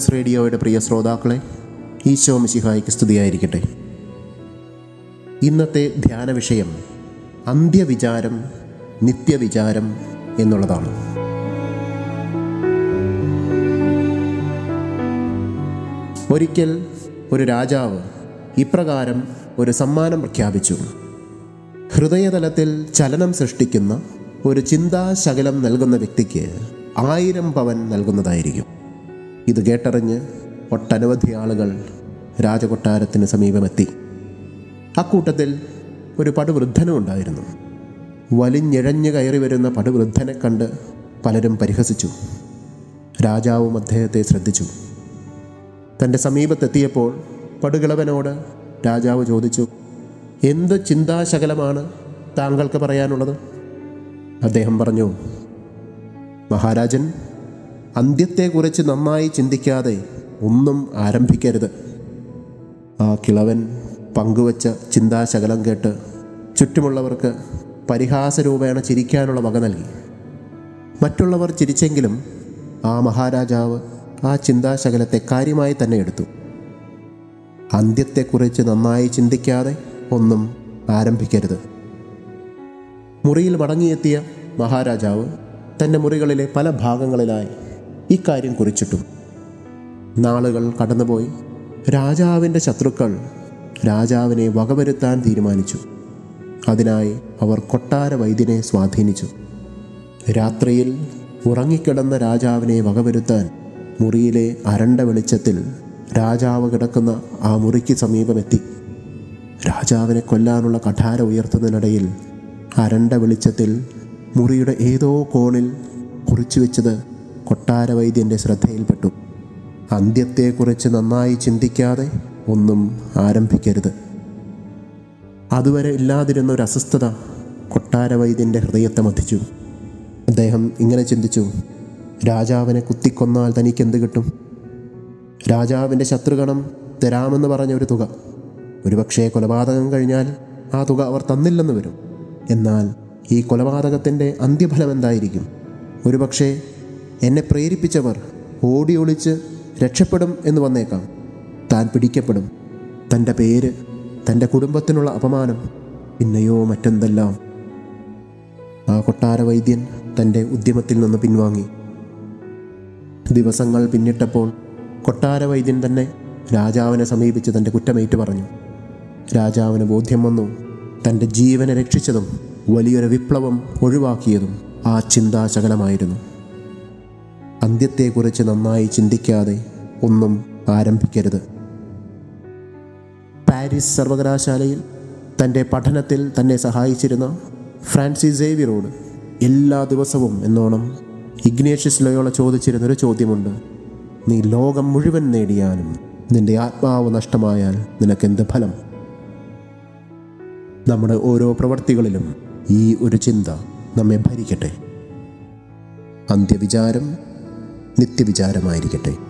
Luminous റേഡിയോയുടെ പ്രിയ ശ്രോതാക്കളെ ഈശോ മിശിഹായ്ക്ക് സ്തുതിയായിരിക്കട്ടെ. ഇന്നത്തെ ധ്യാന വിഷയം അന്ത്യവിചാരം നിത്യവിചാരം എന്നുള്ളതാണ്. ഒരിക്കൽ ഒരു രാജാവ് ഇപ്രകാരം ഒരു സമ്മാനം പ്രഖ്യാപിച്ചു. ഹൃദയതലത്തിൽ ചലനം സൃഷ്ടിക്കുന്ന ഒരു ചിന്താശകലം നൽകുന്ന വ്യക്തിക്ക് ആയിരം പവൻ നൽകുന്നതായിരിക്കും. ഇത് കേട്ടറിഞ്ഞ് ഒട്ടനവധി ആളുകൾ രാജകൊട്ടാരത്തിന് സമീപമെത്തി. അക്കൂട്ടത്തിൽ ഒരു പടുവൃദ്ധനും ഉണ്ടായിരുന്നു. വലിഞ്ഞിഴഞ്ഞു കയറി വരുന്ന പടുവൃദ്ധനെ കണ്ട് പലരും പരിഹസിച്ചു. രാജാവും അദ്ദേഹത്തെ ശ്രദ്ധിച്ചു. തന്റെ സമീപത്തെത്തിയപ്പോൾ പടുകിളവനോട് രാജാവ് ചോദിച്ചു എന്ത് ചിന്താശകലമാണ് താങ്കൾക്ക് പറയാനുള്ളത്? അദ്ദേഹം പറഞ്ഞു മഹാരാജൻ അന്ത്യത്തെക്കുറിച്ച് നന്നായി ചിന്തിക്കാതെ ഒന്നും ആരംഭിക്കരുത്. ആ കിളവൻ പങ്കുവച്ച ചിന്താശകലം കേട്ട് ചുറ്റുമുള്ളവർക്ക് പരിഹാസരൂപേണ ചിരിക്കാനുള്ള വക നൽകി. മറ്റുള്ളവർ ചിരിച്ചെങ്കിലും ആ മഹാരാജാവ് ആ ചിന്താശകലത്തെ കാര്യമായി തന്നെ എടുത്തു. അന്ത്യത്തെക്കുറിച്ച് നന്നായി ചിന്തിക്കാതെ ഒന്നും ആരംഭിക്കരുത്. മുറിയിൽ മടങ്ങിയെത്തിയ മഹാരാജാവ് തന്റെ മുറികളിലെ പല ഭാഗങ്ങളിലായി ഇക്കാര്യം കുറിച്ചിട്ടു. നാളുകൾ കടന്നുപോയി. രാജാവിന്റെ ശത്രുക്കൾ രാജാവിനെ വകവരുത്താൻ തീരുമാനിച്ചു. അതിനായി അവർ കൊട്ടാര വൈദ്യനെ സ്വാധീനിച്ചു. രാത്രിയിൽ ഉറങ്ങിക്കിടന്ന രാജാവിനെ വകവരുത്താൻ മുറിയിലെ അരണ്ട വെളിച്ചത്തിൽ രാജാവ് കിടക്കുന്ന ആ മുറിക്ക് സമീപമെത്തി. രാജാവിനെ കൊല്ലാനുള്ള കഠാര ഉയർത്തുന്നതിനിടയിൽ അരണ്ട വെളിച്ചത്തിൽ മുറിയുടെ ഏതോ കോണിൽ കുറിച്ചു വെച്ചത് കൊട്ടാര വൈദ്യന്റെ ശ്രദ്ധയിൽപ്പെട്ടു. അന്ത്യത്തെക്കുറിച്ച് നന്നായി ചിന്തിക്കാതെ ഒന്നും ആരംഭിക്കരുത്. അതുവരെ ഇല്ലാതിരുന്ന ഒരു അസ്വസ്ഥത കൊട്ടാര വൈദ്യന്റെ ഹൃദയത്തെ മതിച്ചു അദ്ദേഹം ഇങ്ങനെ ചിന്തിച്ചു രാജാവിനെ കുത്തിക്കൊന്നാൽ തനിക്ക് എന്ത് കിട്ടും? രാജാവിന്റെ ശത്രുഗണം തരാമെന്ന് പറഞ്ഞ ഒരു തുക. ഒരുപക്ഷേ കൊലപാതകം കഴിഞ്ഞാൽ ആ തുക അവർ തന്നില്ലെന്ന് വരും. എന്നാൽ ഈ കൊലപാതകത്തിന്റെ അന്ത്യഫലം എന്തായിരിക്കും? ഒരുപക്ഷേ എന്നെ പ്രേരിപ്പിച്ചവർ ഓടി ഒളിച്ച് രക്ഷപ്പെടും എന്ന് വന്നേക്കാം. താൻ പിടിക്കപ്പെടും. തന്റെ പേര് തന്റെ കുടുംബത്തിനുള്ള അപമാനം പിന്നെയോ മറ്റെന്തെല്ലാം? ആ കൊട്ടാര വൈദ്യൻ തന്റെ ഉദ്യമത്തിൽ നിന്ന് പിൻവാങ്ങി. ദിവസങ്ങൾ പിന്നിട്ടപ്പോൾ കൊട്ടാര വൈദ്യൻ തന്നെ രാജാവിനെ സമീപിച്ച് തന്റെ കുറ്റമേറ്റ് പറഞ്ഞു. രാജാവിന് ബോധ്യം വന്നു. തന്റെ ജീവനെ രക്ഷിച്ചതും വലിയൊരു വിപ്ലവം ഒഴിവാക്കിയതും ആ ചിന്താശകലമായിരുന്നു. അന്ത്യത്തെക്കുറിച്ച് നന്നായി ചിന്തിക്കാതെ ഒന്നും ആരംഭിക്കരുത്. പാരീസ് സർവകലാശാലയിൽ തന്റെ പഠനത്തിൽ തന്നെ സഹായിച്ചിരുന്ന ഫ്രാൻസിസ് സേവിയറോട് എല്ലാ ദിവസവും എന്നോണം ഇഗ്നേഷ്യസ് ലോയോള ചോദിച്ചിരുന്നൊരു ചോദ്യമുണ്ട്. നീ ലോകം മുഴുവൻ നേടിയാലും നിന്റെ ആത്മാവ് നഷ്ടമായാൽ നിനക്കെന്ത് ഫലം? നമ്മുടെ ഓരോ പ്രവർത്തികളിലും ഈ ഒരു ചിന്ത നമ്മെ ഭരിക്കട്ടെ. അന്ത്യവിചാരം നിത്യവിചാരമായിരിക്കട്ടെ.